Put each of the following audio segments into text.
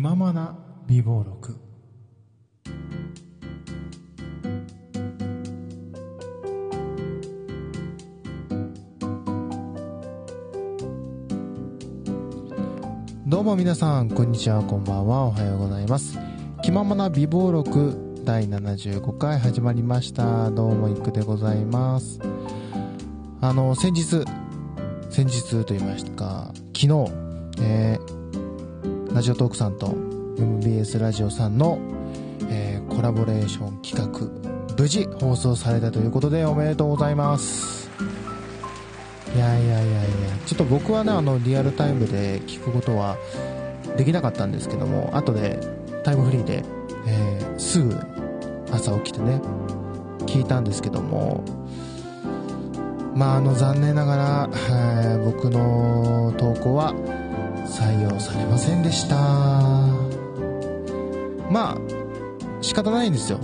気ままな美貌録。どうも皆さんこんにちはこんばんはおはようございます。気ままな美貌録第75回始まりました。どうもいくでございます。あの先日先日と言いましたか昨日、えー、ラジオトークさんと MBS ラジオさんの、えー、コラボレーション企画無事放送されたということでおめでとうございます。いやいやいやいやちょっと僕はねあのリアルタイムで聞くことはできなかったんですけども後でタイムフリーで、えー、すぐ朝起きてね聞いたんですけどもまああの残念ながら、えー、僕の投稿は採用されませんでした。まあ仕方ないんですよ。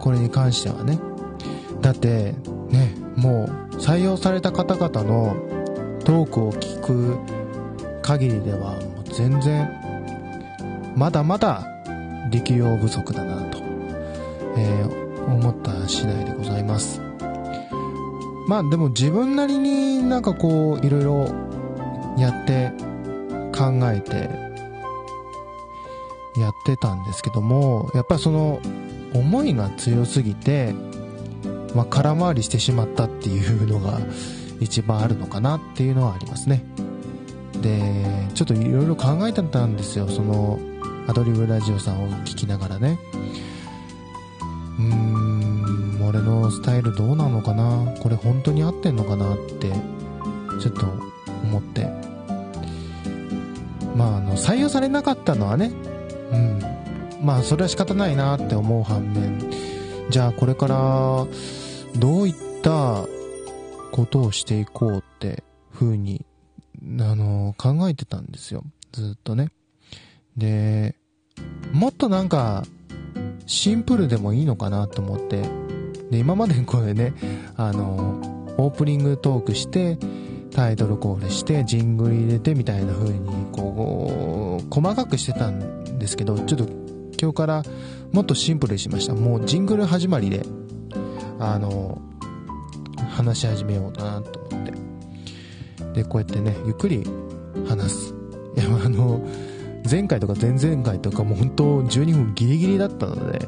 これに関してはね。だってねもう採用された方々のトークを聞く限りではもう全然まだまだ力量不足だなと、えー、思った次第でございます。まあでも自分なりになんかこういろいろやって考えてやってたんですけどもやっぱりその思いが強すぎてまあ、空回りしてしまったっていうのが一番あるのかなっていうのはありますね。で、ちょっといろいろ考えてたんですよ。その、アドリブラジオさんを聞きながらね。うーん、俺のスタイルどうなのかな？これ本当に合ってんのかなって、ちょっと思って。まあ、あの、採用されなかったのはね、うん。まあ、それは仕方ないなって思う反面、じゃあこれからどういったことをしていこうって風に、あの、考えてたんですよ。ずっとね。で、もっとなんか、シンプルでもいいのかなと思って、で、今までこれね、あの、オープニングトークして、タイトルコールして、ジングル入れてみたいな風に、こう、細かくしてたんですけど、ちょっと今日からもっとシンプルにしました。もうジングル始まりで、あの、話し始めようかなと思って。で、こうやってね、ゆっくり話す。いや、あの、前回とか前々回とかもう本当12分ギリギリだったので、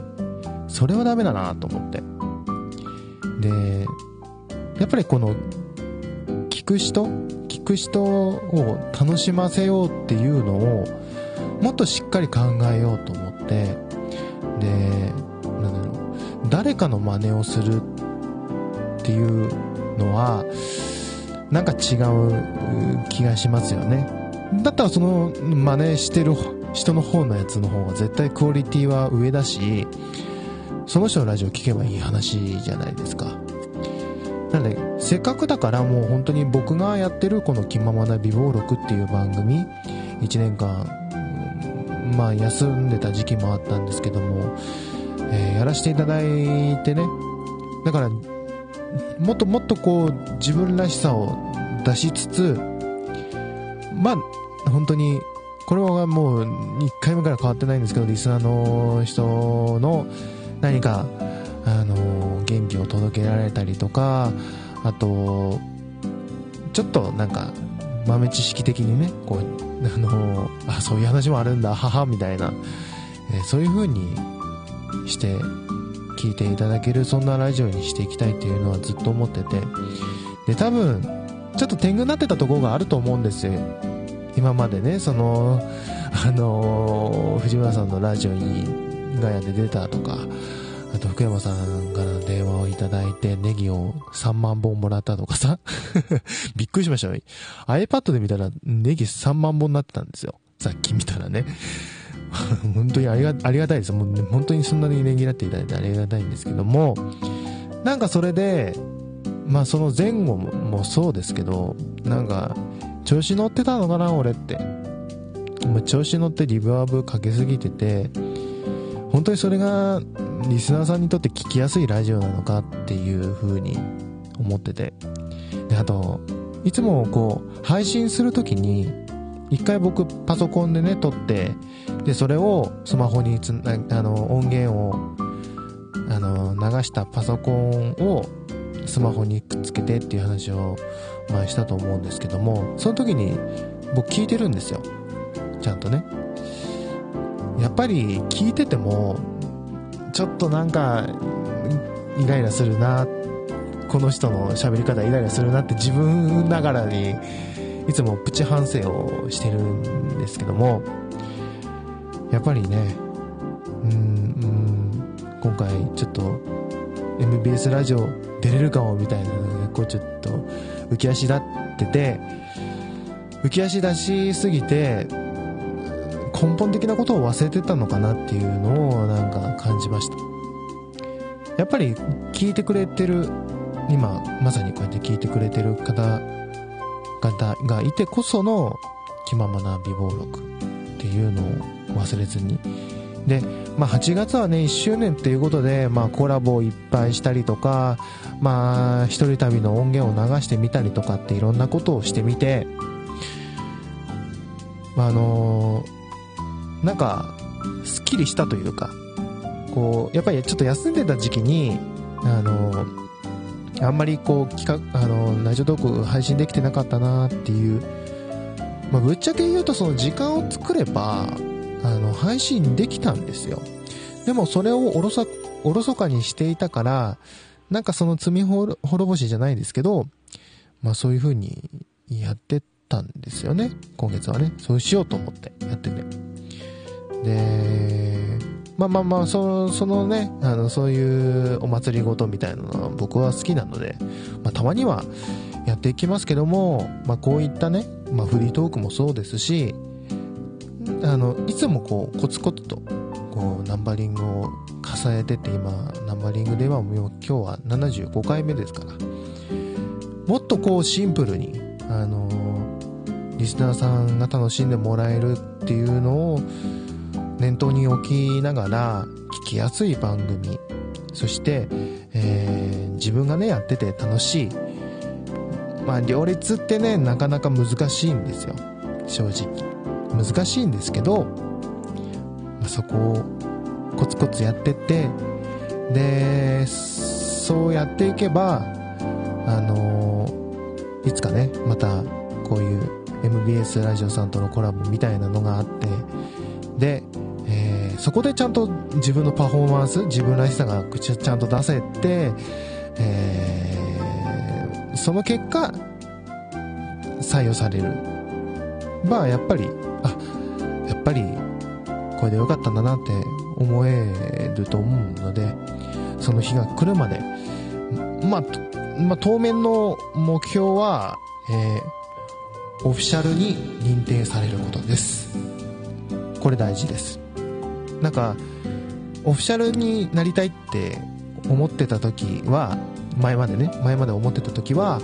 それはダメだなと思って。で、やっぱりこの、く人？聞く人を楽しませようっていうのを、もっとしっかり考えようと思って、で、なんだろう、誰かの真似をするっていうのは、なんか違う気がしますよね。だったらその真似してる人の方のやつの方が絶対クオリティは上だし、その人のラジオ聴けばいい話じゃないですか。なので、せっかくだからもう本当に僕がやってるこの気ままな美貌録っていう番組、1年間、まあ休んでた時期もあったんですけども、えー、やらせていただいてね、だからもっともっとこう自分らしさを出しつつまあ本当にこれはもう1回目から変わってないんですけどリスナーの人の何かあの元気を届けられたりとかあとちょっとなんか豆知識的にねこうあのあそういう話もあるんだ母みたいな、えー、そういう風にして聞いていただけるそんなラジオにしていきたいっていうのはずっと思っててで多分ちょっと天狗になってたところがあると思うんですよ。今までねそのあの藤村さんのラジオにガヤで出たとかあと福山さんから電話をいただいてネギを3万本もらったとかさ。びっくりしましたよ。iPad で見たらネギ3万本になってたんですよ。さっき見たらね。本当にありがありがたいです。もう、本当にそんなにねぎらっていただいてありがたいんですけども、なんかそれで、まあその前後もそうですけど、なんか、調子乗ってたのかな、俺って。調子乗ってリバーブかけすぎてて、本当にそれがリスナーさんにとって聞きやすいラジオなのかっていう風に思ってて。で、あと、いつもこう、配信するときに、一回僕パソコンでね、撮って、で、それをスマホにつな、あの、音源を、あの、流したパソコンをスマホにくっつけてっていう話を前したと思うんですけども、その時に僕聞いてるんですよ。ちゃんとね。やっぱり聞いてても、ちょっとなんか、イライラするな、この人の喋り方イライラするなって自分ながらに、いつもプチ反省をしてるんですけども、やっぱりね、うん、うん、今回ちょっと MBS ラジオ出れるかもみたいなので、こうちょっと浮き足立ってて、浮き足出しすぎて、根本的なことを忘れてたのかなっていうのをなんか感じました。やっぱり聞いてくれてる、今まさにこうやって聞いてくれてる方々がいてこその気ままな美貌録っていうのを忘れずに。で、まあ8月はね、1周年っていうことで、まあコラボをいっぱいしたりとか、まあ一人旅の音源を流してみたりとかっていろんなことをしてみて、まあ、あのー、なんか、すっきりしたというか、こう、やっぱりちょっと休んでた時期に、あの、あんまりこう、企画、あのー、ラジオトーク配信できてなかったなっていう、まあ、ぶっちゃけ言うとその時間を作れば、あの、配信できたんですよ。でもそれをおろそ、おろそかにしていたから、なんかその罪滅ぼしじゃないですけど、まあそういう風にやってたんですよね。今月はね。そうしようと思ってやってて。で、まあまあまあ、その、そのね、あの、そういうお祭りごとみたいなのは僕は好きなので、まあたまにはやっていきますけども、まあこういったね、まあフリートークもそうですし、あの、いつもこう、コツコツと、こう、ナンバリングを重ねてって、今、ナンバリングではもう今日は75回目ですから、もっとこうシンプルに、あのリスナーさんが楽しんでもらえるっていうのを念頭に置きながら聞きやすい番組。そして、えー、自分がねやってて楽しい。まあ両立ってねなかなか難しいんですよ。正直。難しいんですけど、まあ、そこをコツコツやってってでそうやっていけばあのー、いつかねまたこういう MBS ラジオさんとのコラボみたいなのがあって、で、そこでちゃんと自分のパフォーマンス、自分らしさがちゃんと出せて、えー、その結果、採用される。まあ、やっぱり、あ、やっぱり、これでよかったんだなって思えると思うので、その日が来るまで、まあ、まあ、当面の目標は、えーオフィシャルに認定されることです。これ大事です。なんかオフィシャルになりたいって思ってた時は前までね前まで思ってた時は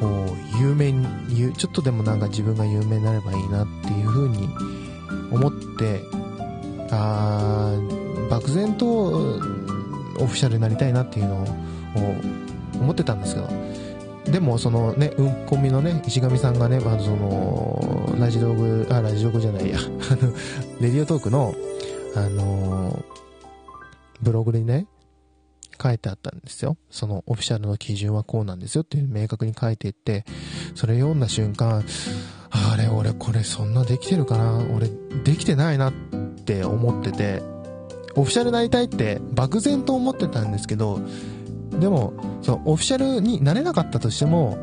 こう有名にちょっとでもなんか自分が有名になればいいなっていう風に思ってあ漠然とオフィシャルになりたいなっていうのを思ってたんですけど。でもそのね、うんこみのね、石上さんがね、まあ、その、ラジオグ、あ、ラジオグじゃないや、あの、レディオトークの、あのブログにね、書いてあったんですよ。そのオフィシャルの基準はこうなんですよっていう明確に書いていって、それ読んだ瞬間、あれ、俺これそんなできてるかな？俺できてないなって思ってて、オフィシャルになりたいって漠然と思ってたんですけど、でも、そのオフィシャルになれなかったとしても、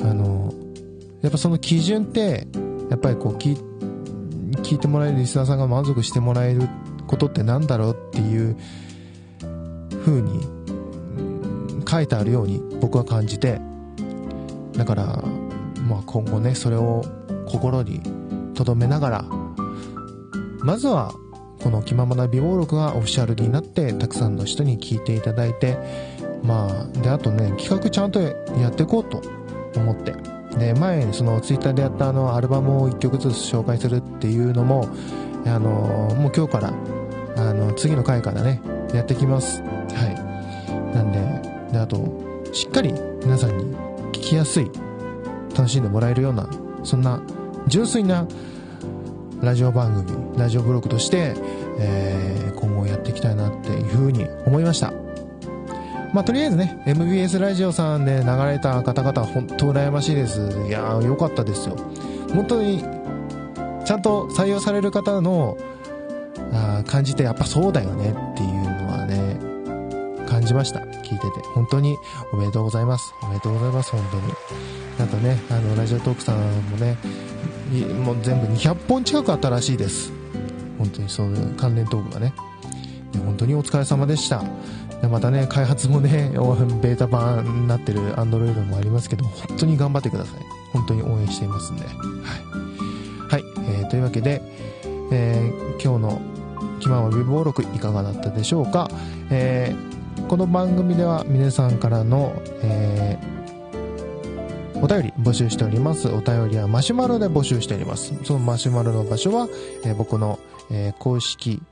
あの、やっぱその基準って、やっぱりこう聞、聞いてもらえるリスナーさんが満足してもらえることってなんだろうっていう風に書いてあるように僕は感じて、だから、まあ今後ね、それを心に留めながら、まずはこの気ままな美貌録がオフィシャルになってたくさんの人に聞いていただいてまあであとね企画ちゃんとやっていこうと思って。で前そのツイッターでやったあのアルバムを1曲ずつ紹介するっていうのもあのもう今日からあの次の回からねやってきますはいなんでであとしっかり皆さんに聞きやすい楽しんでもらえるようなそんな純粋なラジオ番組、ラジオブログとして、えー、今後やっていきたいなっていうふうに思いました。まあ、とりあえずね、MBS ラジオさんで流れた方々、本当羨ましいです。いやー、よかったですよ。本当に、ちゃんと採用される方の、あ感じて、やっぱそうだよねっていうのはね、感じました。聞いてて。本当におめでとうございます。おめでとうございます、本当に。あとね、あの、ラジオトークさんもね、もう全部200本近くあったらしいです。本当にそういう関連トークがね。本当にお疲れ様でした。またね、開発もね、ベータ版になってる Android もありますけど、本当に頑張ってください。本当に応援していますんで。はい。はい、えー、というわけで、えー、今日の気まま微暴録いかがだったでしょうか？えー、この番組では皆さんからの、えー、お便り募集しております。お便りはマシュマロで募集しております。そのマシュマロの場所は、えー、僕の、えー、公式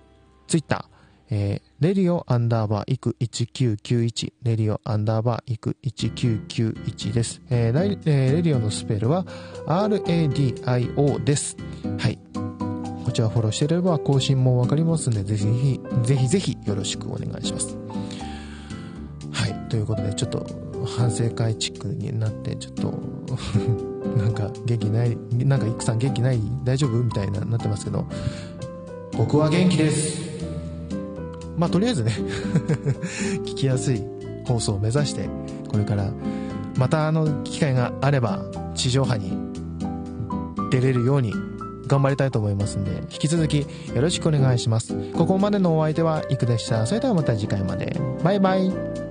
ツイッター、えー、レディオアンダーバーイク1991、レディオアンダーバーイク1991です。えー、えー、レディオのスペルは RADIO です。はい。こちらフォローしていれば更新もわかりますので、ぜひ、ぜひぜひよろしくお願いします。はい。ということで、ちょっと反省会チックになって、ちょっと なんか元気ない、なんかイクさん元気ない大丈夫？みたいななってますけど、僕は元気です。まあ、とりあえずね 聞きやすい放送を目指して、これから、またあの機会があれば、地上波に出れるように頑張りたいと思いますんで、引き続きよろしくお願いします。ここまでのお相手はいくでした。それではまた次回まで。バイバイ。